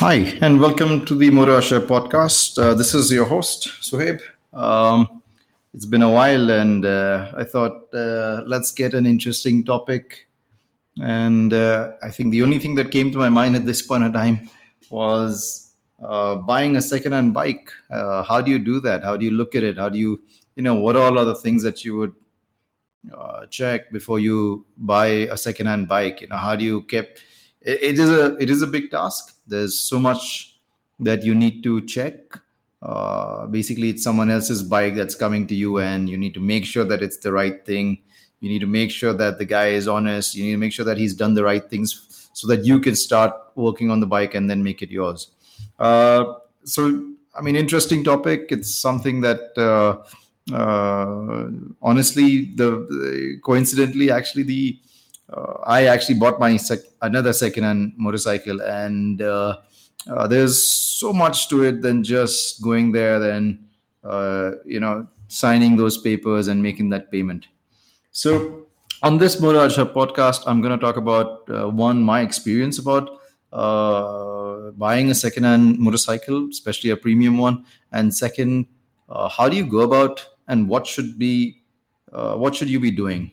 Hi, and welcome to the Asher podcast. Uh, this is your host, Suhaib. Um, it's been a while, and uh, I thought uh, let's get an interesting topic. And uh, I think the only thing that came to my mind at this point in time was uh, buying a second-hand bike. Uh, how do you do that? How do you look at it? How do you, you know, what are all are the things that you would check before you buy a second-hand bike? You know, how do you keep it, it is a it is a big task. There's so much that you need to check. Uh, basically it's someone else's bike that's coming to you and you need to make sure that it's the right thing. You need to make sure that the guy is honest. You need to make sure that he's done the right things so that you can start working on the bike and then make it yours. Uh, so i mean interesting topic. It's something that uh, uh honestly the, the coincidentally actually the I actually bought my sec- another second-hand motorcycle, and uh, uh, there's so much to it than just going there and you know signing those papers and making that payment. So on this Motor podcast, I'm going to talk about uh, one my experience about uh, buying a second-hand motorcycle, especially a premium one, and second, uh, how do you go about and what should be what should you be doing?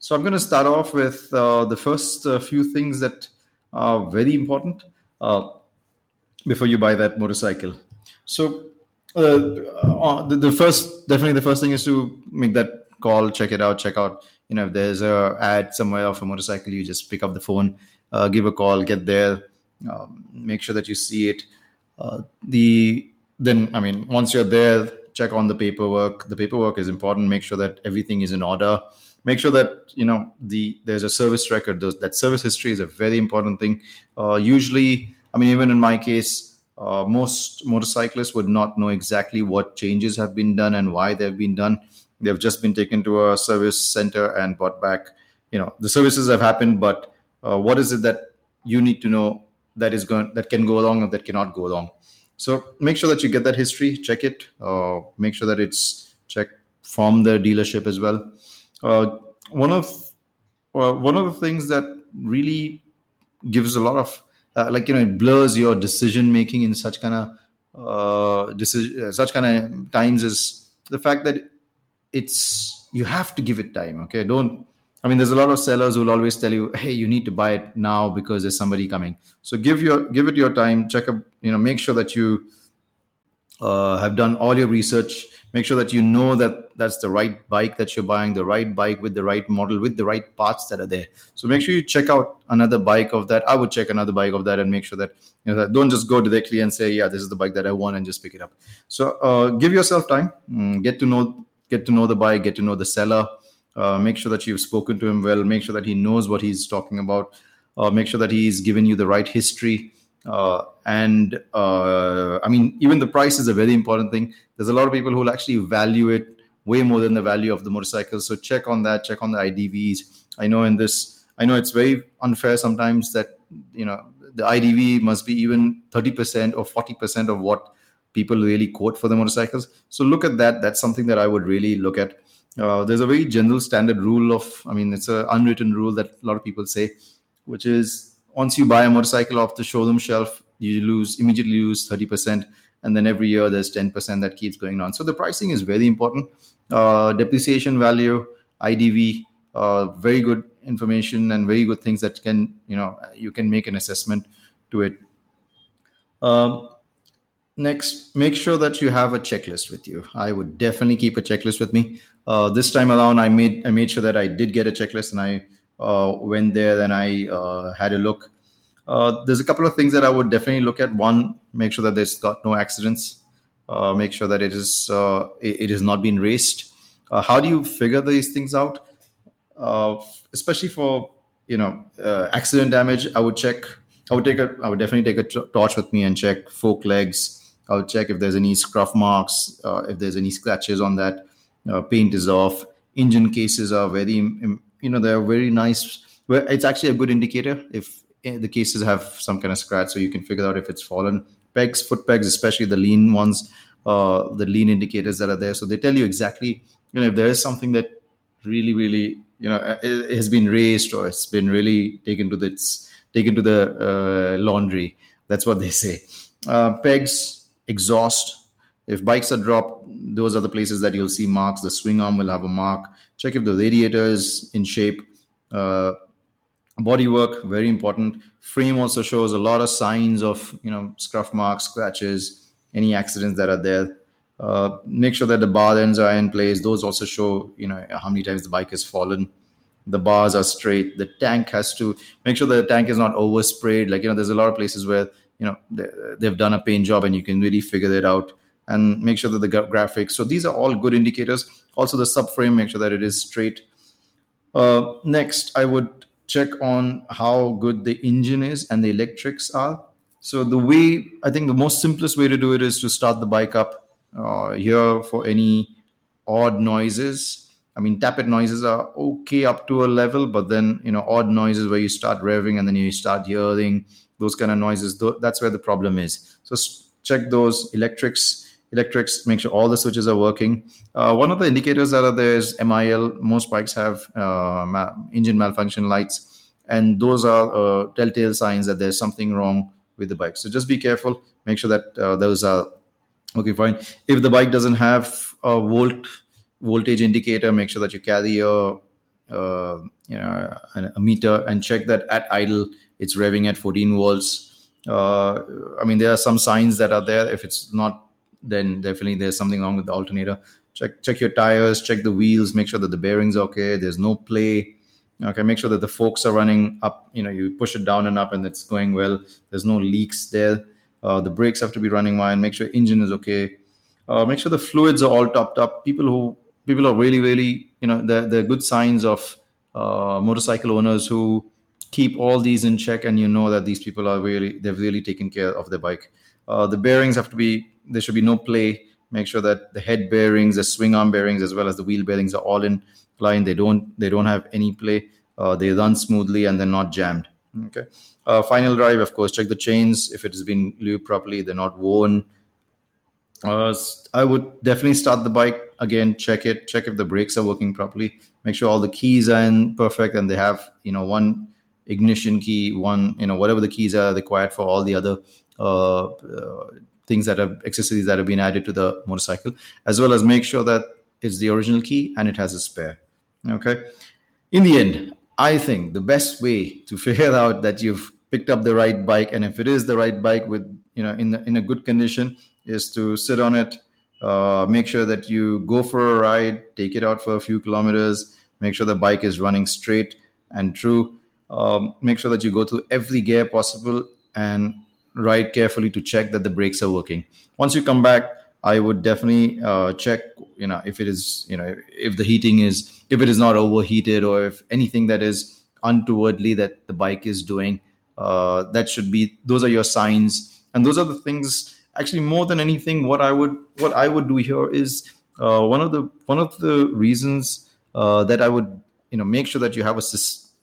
So I'm going to start off with uh, the first uh, few things that are very important uh, before you buy that motorcycle. So uh, uh, the, the, first, definitely the first thing is to make that call, check it out, check out. You know, if there's a ad somewhere of a motorcycle, you just pick up the phone, uh, give a call, get there, um, make sure that you see it. the then, I mean, once you're there, check on the paperwork. The paperwork is important. Make sure that everything is in order. Make sure that you know the there's a service record. That service history is a very important thing. Uh, usually i mean even in my case uh, most motorcyclists would not know exactly what changes have been done and why they've been done. They've just been taken to a service center and brought back. You know the services have happened but uh, what is it that you need to know that is going that can go along or that cannot go along so make sure that you get that history check it uh, make sure that it's checked from the dealership as well. Uh, one of uh, one of the things that really gives a lot of uh, like you know it blurs your decision making in such kind of uh, decision uh, such kind of times is the fact that it's you have to give it time okay? Don't i mean there's a lot of sellers who will always tell you hey you need to buy it now because there's somebody coming. So give your give it your time check up you know make sure that you uh, have done all your research. Make sure that you know that that's the right bike that you're buying the right bike with the right model with the right parts that are there. So make sure you check out another bike of that. I would check another bike of that and make sure that you know that don't just go directly and say yeah this is the bike that i want and just pick it up. So uh, give yourself time. Mm, get to know get to know the bike get to know the seller. Uh, make sure that you've spoken to him well. Make sure that he knows what he's talking about. Uh, make sure that he's given you the right history uh, and uh, I mean, even the price is a very important thing. There's a lot of people who will actually value it way more than the value of the motorcycle. So check on that. Check on the IDVs. I know in this, I know it's very unfair sometimes that you know the IDV must be even 30% or 40% of what people really quote for the motorcycles. So look at that. That's something that I would really look at. Uh, there's a very general standard rule of, I mean, it's an unwritten rule that a lot of people say, which is once you buy a motorcycle off the showroom shelf, you lose immediately lose 30%. And then every year there's 10% that keeps going on. So the pricing is very important. Uh, depreciation value, IDV, uh, very good information and very good things that can, you know, you can make an assessment to it. Um, next, make sure that you have a checklist with you. I would definitely keep a checklist with me. Uh, this time around, I made I made sure that I did get a checklist and I went there and I uh, had a look. Uh, there's a couple of things that I would definitely look at. One, make sure that there's got no accidents. make sure that it is it, it has not been raced. how do you figure these things out? especially for you know accident damage, I would check I would take a, I would definitely take a torch with me and check fork legs. I'll check if there's any scruff marks, uh, if there's any scratches on that. Uh, paint is off. Engine cases are very you know they're very nice well, it's actually a good indicator if eh, the cases have some kind of scratch so you can figure out if it's fallen pegs foot pegs especially the lean ones uh, the lean indicators that are there so they tell you exactly you know if there is something that really really you know has been raised or it's been really taken to the taken to the uh, laundry That's what they say. Uh, pegs, exhaust. If bikes are dropped, those are the places that you'll see marks. The swing arm will have a mark. Check if the radiator is in shape. Uh, bodywork, very important. Frame also shows a lot of signs of you know scuff marks, scratches, any accidents that are there. Uh, make sure that the bar ends are in place. Those also show you know how many times the bike has fallen. The bars are straight. The tank has to make sure the tank is not oversprayed. Like you know, there's a lot of places where you know they, have done a paint job and you can really figure it out and make sure that the graphics. So these are all good indicators. Also the subframe, make sure that it is straight. Uh, next, I would check on how good the engine is and the electrics are. So the way I think the most simplest way to do it is to start the bike up uh, hear for any odd noises. I mean, tappet noises are okay up to a level, but then you know odd noises where you start revving and then you start hearing those kind of noises. That's where the problem is. So check those electrics electrics, make sure all the switches are working. Uh, one of the indicators that are there is MIL. Most bikes have uh, ma- engine malfunction lights, and those are uh, telltale signs that there's something wrong with the bike. So just be careful. Make sure that uh, those are okay. Fine. If the bike doesn't have a volt voltage indicator, make sure that you carry a uh, you know a meter and check that at idle it's revving at 14 volts. Uh, I mean, there are some signs that are there. If it's not then definitely there's something wrong with the alternator. Check check your tires, check the wheels, make sure that the bearings are okay. There's no play. Okay, make sure that the forks are running up. You know, you push it down and up, and it's going well. There's no leaks there. Uh, the brakes have to be running fine. Make sure engine is okay. Uh, make sure the fluids are all topped up. People who people are really really you know the the good signs of uh, motorcycle owners who keep all these in check, and you know that these people are really they've really taken care of their bike. Uh, the bearings have to be there should be no play. Make sure that the head bearings, the swing arm bearings, as well as the wheel bearings are all in line. They don't they don't have any play. Uh, they run smoothly and they're not jammed. Okay. Uh, final drive, of course, check the chains if it has been lubed properly. They're not worn. Uh, I would definitely start the bike again. Check it. Check if the brakes are working properly. Make sure all the keys are in perfect and they have you know one ignition key, one you know whatever the keys are required for all the other things that have accessories that have been added to the motorcycle, as well as make sure that it's the original key and it has a spare. Okay. In the end, I think the best way to figure out that you've picked up the right bike and if it is the right bike with you know in the, in a good condition is to sit on it uh, make sure that you go for a ride take it out for a few kilometers make sure the bike is running straight and true um, make sure that you go through every gear possible and ride carefully to check that the brakes are working. Once you come back, I would definitely uh, check, you know, if it is, you know, if the heating is, if it is not overheated or if anything that is untowardly that the bike is doing, uh, that should be, those are your signs. And those are the things, actually, more than anything, what I would, what I would do here is uh, one of the, one of the reasons uh, that I would, you know, make sure that you have a,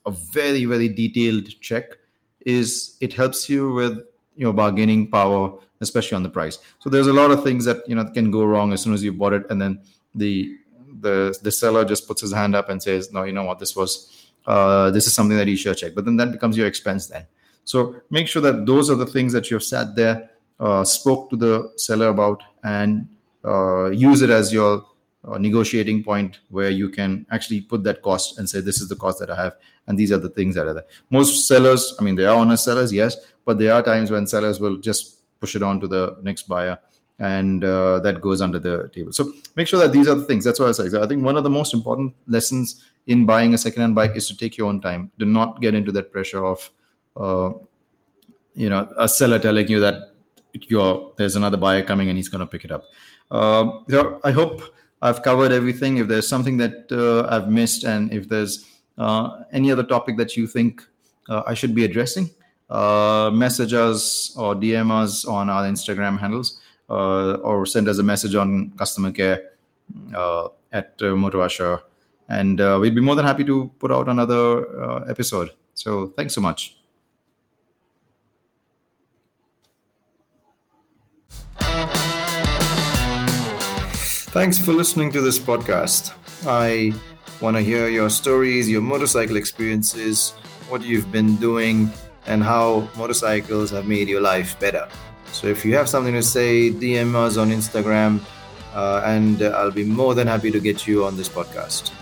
a very, very detailed check is it helps you with your bargaining power, especially on the price. So there's a lot of things that you know can go wrong as soon as you bought it, and then the the the seller just puts his hand up and says, "No, you know what? This was uh, this is something that you should check." But then that becomes your expense then. So make sure that those are the things that you've sat there, uh, spoke to the seller about, and uh, use it as your uh, negotiating point where you can actually put that cost and say, "This is the cost that I have, and these are the things that are there." Most sellers, I mean, they are honest sellers, yes, but there are times when sellers will just push it on to the next buyer and uh, that goes under the table. So make sure that these are the things. That's what i say i think one of the most important lessons in buying a second-hand bike is to take your own time. Do not get into that pressure of uh, you know a seller telling you that you're there's another buyer coming and he's going to pick it up. Uh, so i hope i've covered everything if there's something that uh, i've missed and if there's uh, any other topic that you think uh, i should be addressing uh, message us or DM us on our Instagram handles uh, or send us a message on customer care uh, at uh, Motorasha. And we'd be more than happy to put out another episode. So thanks so much. Thanks for listening to this podcast. I want to hear your stories, your motorcycle experiences, what you've been doing, and how motorcycles have made your life better. So if you have something to say, DM us on Instagram, uh, and I'll be more than happy to get you on this podcast.